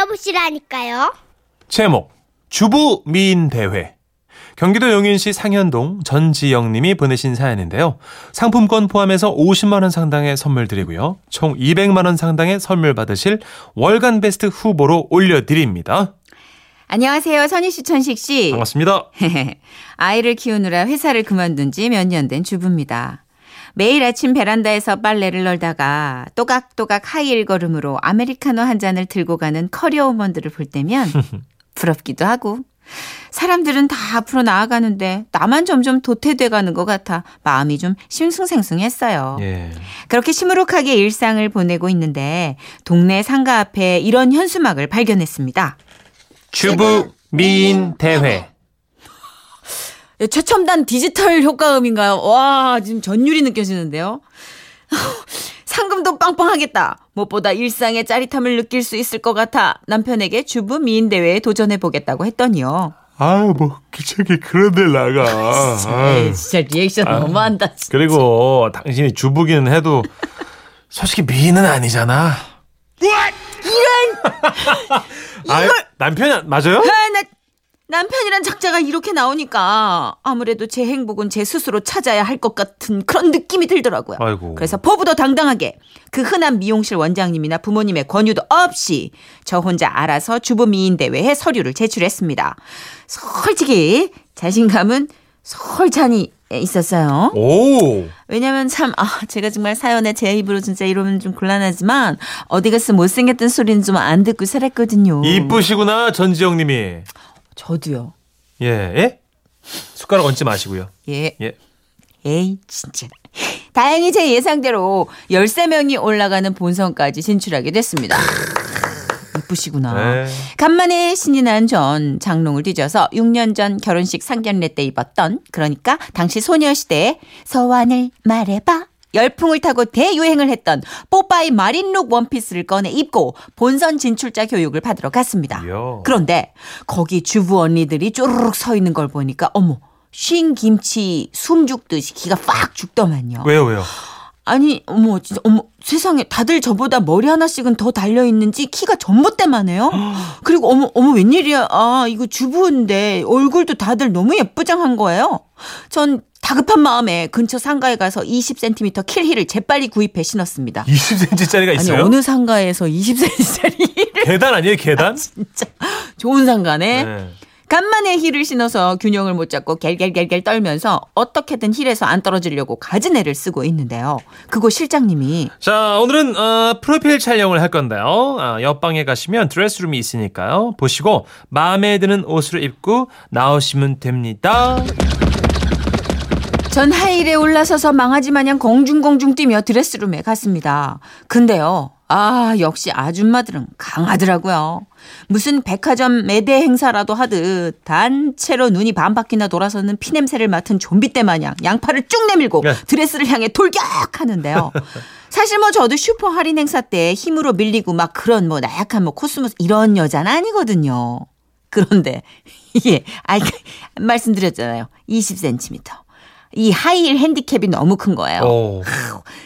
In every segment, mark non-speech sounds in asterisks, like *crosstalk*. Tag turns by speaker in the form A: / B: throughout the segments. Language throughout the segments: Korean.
A: 들어보시라니까요.
B: 제목 주부 미인 대회 경기도 용인시 상현동 전지영 님이 보내신 사연인데요. 상품권 포함해서 50만 원 상당의 선물 드리고요. 총 200만 원 상당의 선물 받으실 월간 베스트 후보로 올려 드립니다.
C: 안녕하세요. 선희 씨, 천식 씨.
B: 반갑습니다. *laughs*
C: 아이를 키우느라 회사를 그만둔 지 몇 년 된 주부입니다. 매일 아침 베란다에서 빨래를 널다가 또각또각 하이힐 걸음으로 아메리카노 한 잔을 들고 가는 커리어 우먼들을 볼 때면 *laughs* 부럽기도 하고 사람들은 다 앞으로 나아가는데 나만 점점 도태돼 가는 것 같아 마음이 좀 싱숭생숭했어요.
B: 예.
C: 그렇게 시무룩하게 일상을 보내고 있는데 동네 상가 앞에 이런 현수막을 발견했습니다.
B: 주부 미인 대회.
C: 예, 최첨단 디지털 효과음인가요? 와, 지금 전율이 느껴지는데요. *laughs* 상금도 빵빵하겠다. 무엇보다 일상의 짜릿함을 느낄 수 있을 것 같아 남편에게 주부 미인 대회에 도전해 보겠다고 했더니요.
B: 아유 뭐 기차기 그런 데 나가. *laughs*
C: 에이, 진짜 리액션
B: 아유.
C: 너무한다. 진짜.
B: 그리고 당신이 주부기는 해도 솔직히 미인은 아니잖아. 이런 *laughs* 이걸 남편이 맞아요?
C: 아, 나 남편이란 작자가 이렇게 나오니까 아무래도 제 행복은 제 스스로 찾아야 할 것 같은 그런 느낌이 들더라고요.
B: 아이고.
C: 그래서 포부도 당당하게 그 흔한 미용실 원장님이나 부모님의 권유도 없이 저 혼자 알아서 주부 미인 대회에 서류를 제출했습니다. 솔직히 자신감은 솔찬히 있었어요.
B: 오.
C: 왜냐면 참, 아, 제가 정말 사연에 제 입으로 진짜 이러면 좀 곤란하지만 어디 가서 못생겼던 소리는 좀 안 듣고 살았거든요.
B: 이쁘시구나 전지영 님이.
C: 저도요.
B: 예. 예? 숟가락 얹지 마시고요.
C: 예.
B: 예.
C: 에이, 진짜. 다행히 제 예상대로 13명이 올라가는 본선까지 진출하게 됐습니다. 이쁘시구나.
B: 네.
C: 간만에 신이 난 전 장롱을 뒤져서 6년 전 결혼식 상견례 때 입었던 그러니까 당시 소녀시대의 서완을 말해봐 열풍을 타고 대유행을 했던 뽀빠이 마린룩 원피스를 꺼내 입고 본선 진출자 교육을 받으러 갔습니다. 그런데 거기 주부 언니들이 쪼르륵 서 있는 걸 보니까 어머 쉰 김치 숨 죽듯이 기가 빡 죽더만요.
B: 왜요 왜요?
C: 아니 어머 진짜 어머 세상에 다들 저보다 머리 하나씩은 더 달려 있는지 키가 전봇대만 해요. 그리고 어머 어머 웬일이야? 아 이거 주부인데 얼굴도 다들 너무 예쁘장한 거예요. 전 다급한 마음에 근처 상가에 가서 20cm 킬힐을 재빨리 구입해 신었습니다.
B: 20cm짜리가
C: 아니
B: 있어요?
C: 어느 상가에서 20cm짜리
B: 계단 아니에요 계단?
C: 진짜 좋은 상가네.
B: 네.
C: 간만에 힐을 신어서 균형을 못 잡고 갤갤갤갤 떨면서 어떻게든 힐에서 안 떨어지려고 갖은 애를 쓰고 있는데요. 그거 실장님이
B: 자, 오늘은 어, 프로필 촬영을 할 건데요. 아, 옆방에 가시면 드레스룸이 있으니까요. 보시고 마음에 드는 옷을 입고 나오시면 됩니다.
C: 전 하일에 올라서서 망아지 마냥 공중공중 뛰며 드레스룸에 갔습니다. 근데요. 아, 역시 아줌마들은 강하더라고요. 무슨 백화점 매대 행사라도 하듯 단체로 눈이 반바퀴나 돌아서는 피냄새를 맡은 좀비 떼 마냥 양팔을 쭉 내밀고
B: 네.
C: 드레스를 향해 돌격 하는데요. *laughs* 사실 뭐 저도 슈퍼 할인 행사 때 힘으로 밀리고 막 그런 뭐 나약한 뭐 코스모스 이런 여자는 아니거든요. 그런데 이게 *laughs* 아이 말씀드렸잖아요. 20cm. 이 하이힐 핸디캡이 너무 큰 거예요.
B: 오.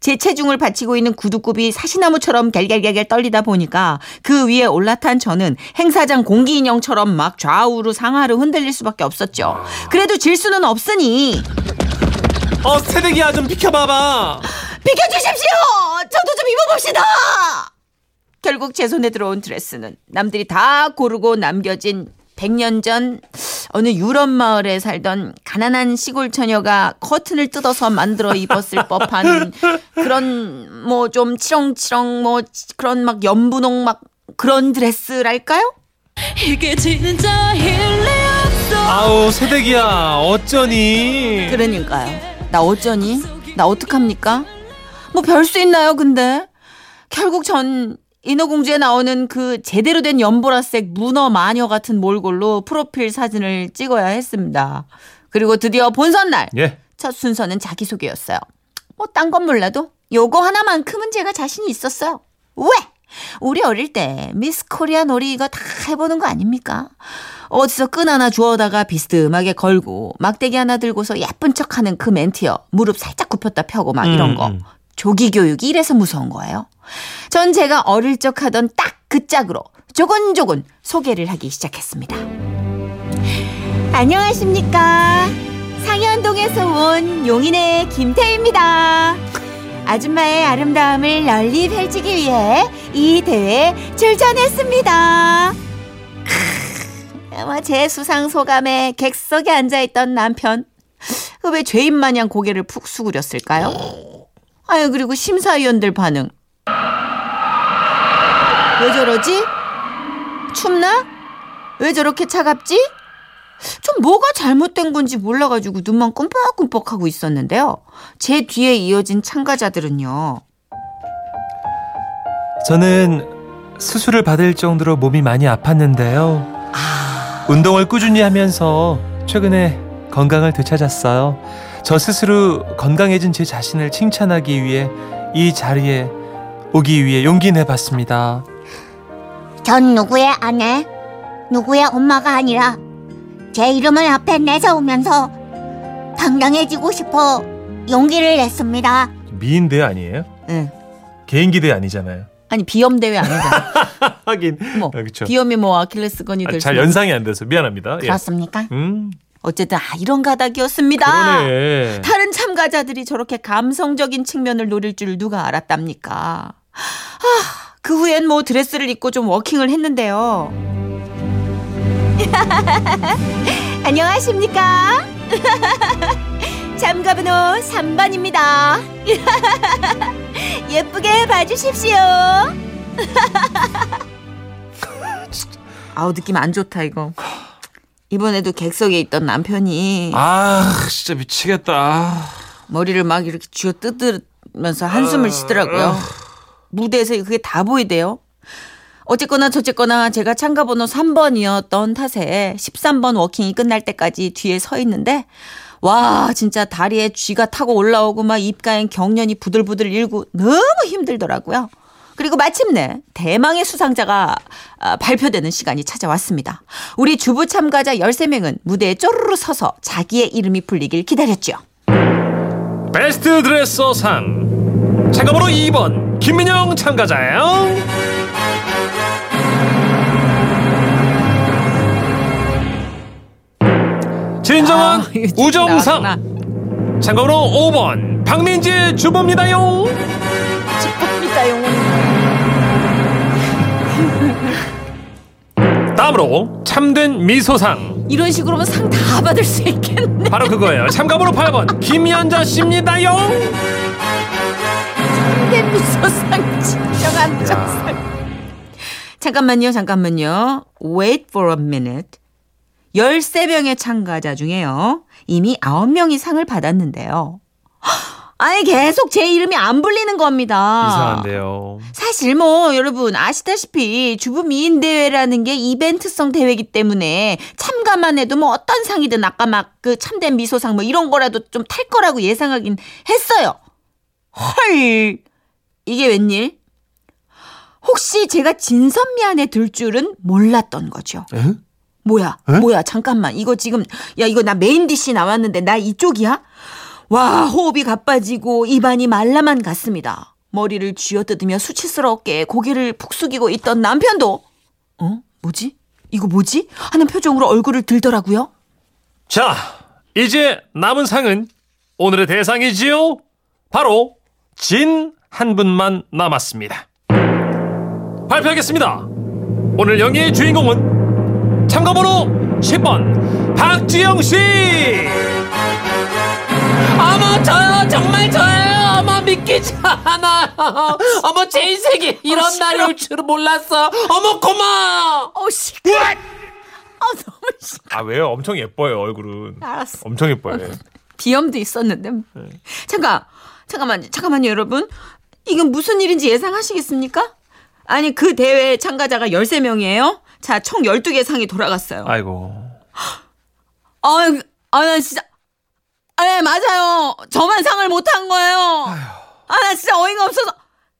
C: 제 체중을 받치고 있는 구두굽이 사시나무처럼 갤갤갤갤 떨리다 보니까 그 위에 올라탄 저는 행사장 공기 인형처럼 막 좌우로 상하로 흔들릴 수밖에 없었죠. 그래도 질 수는 없으니
B: 어, 새내기야 좀 비켜봐봐.
C: 비켜주십시오! 저도 좀 입어봅시다! 결국 제 손에 들어온 드레스는 남들이 다 고르고 남겨진 100년 전 어느 유럽 마을에 살던 가난한 시골 처녀가 커튼을 뜯어서 만들어 입었을 *laughs* 법한 그런 뭐 좀 치렁치렁 뭐 그런 막 연분홍 막 그런 드레스랄까요?
D: 이게 진짜 일리 없어
B: 아우, 새내기야 어쩌니?
C: 그러니까요. 나 어쩌니? 나 어떡합니까? 뭐 별 수 있나요, 근데? 결국 전 인어공주에 나오는 그 제대로 된 연보라색 문어 마녀 같은 몰골로 프로필 사진을 찍어야 했습니다. 그리고 드디어 본선 날.
B: 예.
C: 첫 순서는 자기소개였어요. 뭐 딴 건 몰라도 요거 하나만큼은 제가 자신이 있었어요. 왜? 우리 어릴 때 미스 코리아 놀이 이거 다 해보는 거 아닙니까? 어디서 끈 하나 주워다가 비스듬하게 걸고 막대기 하나 들고서 예쁜 척하는 그 멘트요. 무릎 살짝 굽혔다 펴고 막 이런
B: 음,
C: 거.
B: 음.
C: 조기 교육이 이래서 무서운 거예요. 전 제가 어릴 적 하던 딱 그 짝으로 조곤조곤 소개를 하기 시작했습니다. 안녕하십니까. 상현동에서 온 용인의 김태입니다. 아줌마의 아름다움을 널리 펼치기 위해 이 대회에 출전했습니다. 제 수상 소감에 객석에 앉아있던 남편. 그왜 죄인 마냥 고개를 푹 수그렸을까요? 아유, 그리고 심사위원들 반응. 왜 저러지? 춥나? 왜 저렇게 차갑지? 좀 뭐가 잘못된 건지 몰라가지고 눈만 끔뻑끔뻑 하고 있었는데요. 제 뒤에 이어진 참가자들은요.
B: 저는 수술을 받을 정도로 몸이 많이 아팠는데요. 운동을 꾸준히 하면서 최근에 건강을 되찾았어요. 저 스스로 건강해진 제 자신을 칭찬하기 위해 이 자리에 오기 위해 용기 내봤습니다.
A: 전 누구의 아내, 누구의 엄마가 아니라 제 이름을 앞에 내세우면서 당당해지고 싶어 용기를 냈습니다.
B: 미인대 아니에요?
C: 응.
B: 개인기대 아니잖아요.
C: 아니 비염 대회 아니잖아. *laughs*
B: 하긴
C: 뭐
B: 아, 그렇죠.
C: 비염이 뭐 아킬레스건이
B: 아, 될잘
C: 수.
B: 연상이 안 돼서 미안합니다. 예.
A: 그렇습니까?
B: 음,
C: 어쨌든 아 이런 가닥이었습니다.
B: 그러네.
C: 다른 참가자들이 저렇게 감성적인 측면을 노릴 줄 누가 알았답니까? 아, 그 후엔 뭐 드레스를 입고 좀 워킹을 했는데요. *laughs* 안녕하십니까? *laughs* 참가번호 3번입니다. *laughs* 예쁘게 봐주십시오. 아우 느낌 안 좋다 이거. 이번에도 객석에 있던 남편이
B: 아, 진짜 미치겠다.
C: 머리를 막 이렇게 쥐어 뜯으면서 한숨을 쉬더라고요. 무대에서 그게 다 보이대요. 어쨌거나 저쨌거나 제가 참가 번호 3번이었던 탓에 13번 워킹이 끝날 때까지 뒤에 서 있는데 와 진짜 다리에 쥐가 타고 올라오고 막 입가엔 경련이 부들부들 일고 너무 힘들더라고요. 그리고 마침내 대망의 수상자가 아, 발표되는 시간이 찾아왔습니다. 우리 주부 참가자 13명은 무대에 쪼르르 서서 자기의 이름이 불리길 기다렸죠.
B: 베스트 드레서 상 참가번호 2번 김민영 참가자예요. 진정한
C: 아,
B: 우정상
C: 나왔구나.
B: 참가번호 5번 박민지 주부입니다요.
C: 영혼.
B: 다음으로 참된 미소상
C: 이런 식으로면 상 다 받을 수 있겠네.
B: 바로 그거예요. 참가번호 8번 김연자 씨입니다요.
C: 미소상 진정한 정상. 잠깐만요, 잠깐만요. Wait for a minute. 13명의 참가자 중에요. 이미 9명이 상을 받았는데요. 아니, 계속 제 이름이 안 불리는 겁니다.
B: 이상한데요.
C: 사실 뭐 여러분 아시다시피 주부 미인 대회라는 게 이벤트성 대회이기 때문에 참가만 해도 뭐 어떤 상이든 아까 막 그 참된 미소상 뭐 이런 거라도 좀 탈 거라고 예상하긴 했어요. 헐 이게 웬일? 혹시 제가 진선미 안에 들 줄은 몰랐던 거죠.
B: 에?
C: 뭐야?
B: 에?
C: 뭐야? 잠깐만. 이거 지금 야 이거 나 메인 디시 나왔는데 나 이쪽이야? 와 호흡이 가빠지고 입안이 말라만 갔습니다. 머리를 쥐어뜯으며 수치스럽게 고개를 푹 숙이고 있던 남편도 어 뭐지? 이거 뭐지? 하는 표정으로 얼굴을 들더라고요.
B: 자, 이제 남은 상은 오늘의 대상이지요. 바로 진 한 분만 남았습니다. 발표하겠습니다. 오늘 영예의 주인공은 참가번호 10번 박지영 씨.
E: 어머 저요 정말 저예요 어머 믿기지 않아요 어머 제 인생이 이런 날이 올 줄은 몰랐어 어머 고마워
C: 어 씨. 아 너무 씨.
B: 아 왜요? 엄청 예뻐요 얼굴은.
C: 알았어.
B: 엄청 예뻐요.
C: 비염도 있었는데. 잠깐, 잠깐만, 잠깐만요, 여러분. 이건 무슨 일인지 예상하시겠습니까? 아니, 그 대회 참가자가 13명이에요? 자, 총 12개 상이 돌아갔어요.
B: 아이고.
C: 아, 아, 나 진짜. 아, 네, 맞아요. 저만 상을 못한 거예요. 아, 나 진짜 어이가 없어서.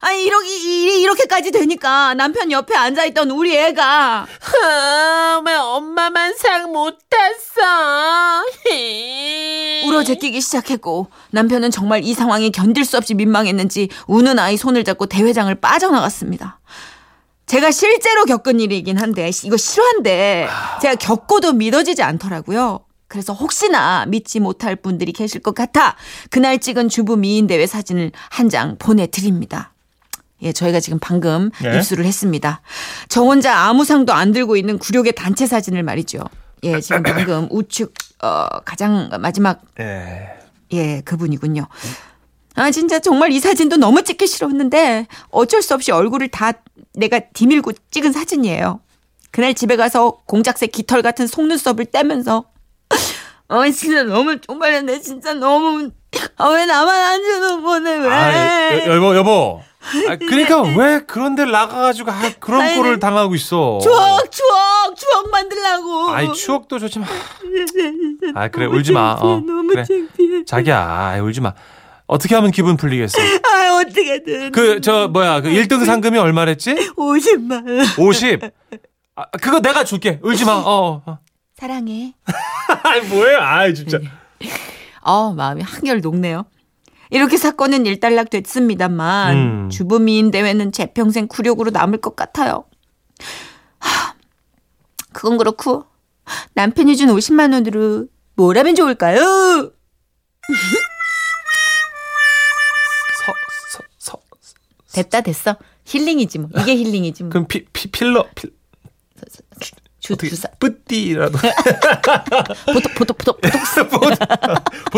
C: 아니 이렇게 이- 이렇게까지 되니까 남편 옆에 앉아 있던 우리 애가
E: 아, 왜 엄마만 상 못 탔어? *laughs*
C: 울어 제끼기 시작했고 남편은 정말 이 상황이 견딜 수 없이 민망했는지 우는 아이 손을 잡고 대회장을 빠져나갔습니다. 제가 실제로 겪은 일이긴 한데 이거 실화인데 제가 겪고도 믿어지지 않더라고요. 그래서 혹시나 믿지 못할 분들이 계실 것 같아 그날 찍은 주부 미인 대회 사진을 한 장 보내드립니다. 예, 저희가 지금 방금
B: 네.
C: 입수를 했습니다. 저 혼자 아무 상도 안 들고 있는 굴욕의 단체 사진을 말이죠. 예, 지금 방금 *clears throat* 우측 어, 가장 마지막
B: 예.
C: 예, 그분이군요. 아, 진짜 정말 이 사진도 너무 찍기 싫었는데 어쩔 수 없이 얼굴을 다 내가 디밀고 찍은 사진이에요. 그날 집에 가서 공작새 깃털 같은 속눈썹을 떼면서 *laughs* 어, 진짜 너무 쪽팔렸네. 진짜 너무 아, 왜 나만 안 주는 거네, 왜?
B: 아, 여, 여보, 여보. 아, 그러니까 왜 그런 데를 나가가지고 아, 그런
C: 아니,
B: 꼴을 당하고 있어.
C: 추억, 추억, 추억 만들라고.
B: 아이, 추억도 좋지만. 아, 그래, 울지 마. 어, 그래. 자기야, 아, 울지 마. 어떻게 하면 기분 풀리겠어?
C: 아, 어떻게든.
B: 그, 저, 뭐야, 그 1등 상금이 얼마랬지?
C: 50만 원.
B: 50. 아, 그거 내가 줄게. 울지 마. 어. 어.
C: 사랑해. *laughs*
B: 아이, 뭐예요? 아이, 진짜.
C: 어, 마음이 한결 녹네요. 이렇게 사건은 일단락 됐습니다만
B: 음.
C: 주부미인 대회는 제 평생 굴욕으로 남을 것 같아요. 하, 그건 그렇고 남편이 준 50만 원으로 뭘 하면 좋을까요?
B: 서, 서, 서.
C: 됐다 됐어. 힐링이지 뭐. 이게 힐링이지 뭐.
B: 그럼 피, 피, 필러, 필,
C: 주, 주사.
B: 쁘띠라도.
C: 보통 보통 보통
B: 보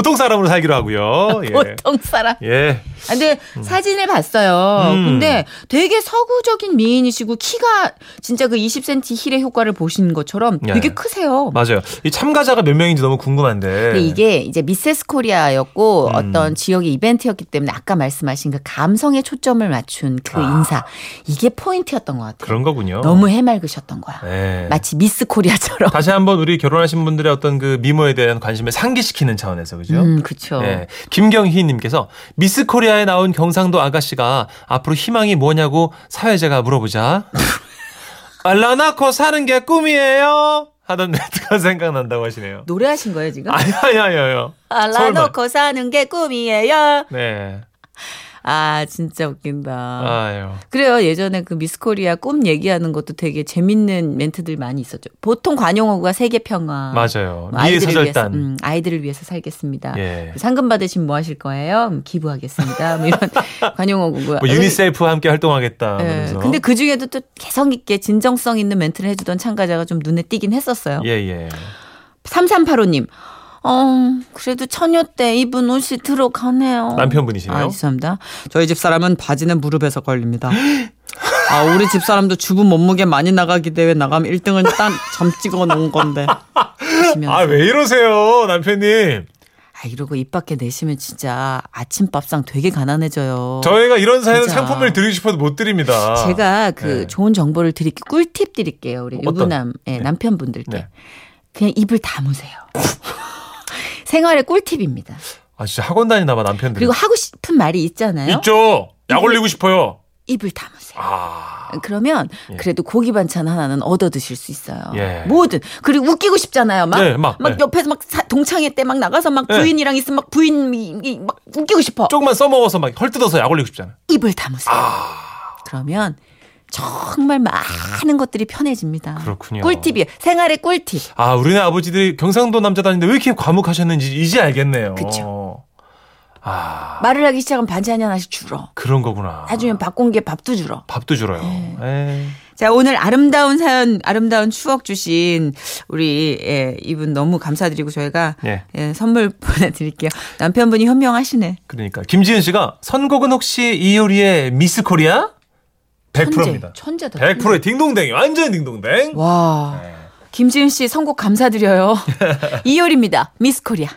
B: 통 사람으로 살기로 하고요. *laughs* 예.
C: 보통 사람.
B: 예.
C: 아, 근데 사진을 봤어요.
B: 음.
C: 근데 되게 서구적인 미인이시고 키가 진짜 그 20cm 힐의 효과를 보신 것처럼
B: 예.
C: 되게 크세요.
B: 맞아요. 이 참가자가 몇 명인지 너무 궁금한데.
C: 근데 이게 이제 미세스 코리아였고
B: 음.
C: 어떤 지역의 이벤트였기 때문에 아까 말씀하신 그 감성에 초점을 맞춘 그 인사 이게 포인트였던 것 같아요.
B: 아. 그런 거군요.
C: 너무 해맑으셨던 거야.
B: 네.
C: 마치 미스 코리아처럼.
B: 다시 한번 우리 결혼하신 분들의 어떤 그 미모에 대한 관심을 상기시키는 차원에서 그죠?
C: 음, 그쵸.
B: 예. 김경희 님께서 미스 코리아에 나온 경상도 아가씨가 앞으로 희망이 뭐냐고 사회자가 물어보자. *laughs* 알라 낳고 사는 게 꿈이에요. 하던 멘트가 *laughs* 생각난다고 하시네요.
C: 노래하신 거예요 지금?
B: 아니, 아니, 아니요.
C: 알라. 놓고 사는 게 꿈이에요.
B: 네.
C: 아 진짜 웃긴다.
B: 아유.
C: 그래요. 예전에 그 미스 코리아 꿈 얘기하는 것도 되게 재밌는 멘트들 많이 있었죠. 보통 관용어가 세계 평화.
B: 맞아요.
C: 뭐
B: 미의
C: 아이들을 위해서,
B: 사절단.
C: 음, 아이들을 위해서 살겠습니다.
B: 예.
C: 상금 받으시면 뭐 하실 거예요? 음, 기부하겠습니다. 뭐 이런 *laughs* 관용어고요.
B: 뭐 유니셀프와 함께 활동하겠다.
C: 예. 근데 그 중에도 또 개성 있게 진정성 있는 멘트를 해주던 참가자가 좀 눈에 띄긴 했었어요.
B: 예, 예.
C: 3385님. 어, 그래도 처녀 때 입은 옷이 들어가네요.
B: 남편분이시네요.
C: 아, 죄송합니다. 저희 집 사람은 바지는 무릎에서 걸립니다. 아, 우리 집 사람도 주부 몸무게 많이 나가기 대회 나가면 1등은 딱점 찍어 놓은 건데.
B: 아, 왜 이러세요, 남편님?
C: 아, 이러고 입 밖에 내시면 진짜 아침밥상 되게 가난해져요.
B: 저희가 이런 사연
C: 진짜.
B: 상품을 드리고 싶어도 못 드립니다.
C: 제가 그
B: 네.
C: 좋은 정보를 드릴게요. 꿀팁 드릴게요. 우리? 유부남 예,
B: 네.
C: 남편분들께.
B: 네.
C: 그냥 입을 다무세요. 생활의 꿀팁입니다.
B: 아, 진짜 학원 다니나 봐, 남편들.
C: 그리고 하고 싶은 말이 있잖아요.
B: 있죠. 약 올리고 싶어요.
C: 입을 다무세요.
B: 아.
C: 그러면
B: 예.
C: 그래도 고기 반찬 하나는 얻어 드실 수 있어요.
B: 예.
C: 뭐든 그리고 웃기고 싶잖아요. 막,
B: 네, 막, 네.
C: 옆에서 막 사- 동창회 때 막 나가서 막
B: 네.
C: 부인이랑 있으면 막 부인이 막 웃기고 싶어.
B: 조금만 써먹어서 막 헐뜯어서 약 올리고 싶잖아.
C: 입을 다무세요.
B: 아.
C: 그러면 정말 많은 것들이 편해집니다.
B: 그렇군요.
C: 꿀팁이에요. 생활의 꿀팁.
B: 아, 우리네 아버지들이 경상도 남자 다니는데 왜 이렇게 과묵하셨는지 이제 알겠네요.
C: 그쵸.
B: 아,
C: 말을 하기 시작하면 반찬이 하나씩 줄어.
B: 그런 거구나.
C: 나중에 밥 공기에 밥도 줄어.
B: 밥도 줄어요.
C: 네.
B: 에이.
C: 자, 오늘 아름다운 사연, 아름다운 추억 주신 우리 예, 이분 너무 감사드리고 저희가
B: 예.
C: 예, 선물 *laughs* 보내드릴게요. 남편분이 현명하시네.
B: 그러니까 김지은 씨가 선곡은 혹시 이효리의 미스 코리아? 100%입니다.
C: 천재, 천재다.
B: 100%의 딩동댕이 완전 딩동댕.
C: 와,
B: 네.
C: 김지은 씨 선곡 감사드려요. *laughs* 이효리입니다. 미스 코리아.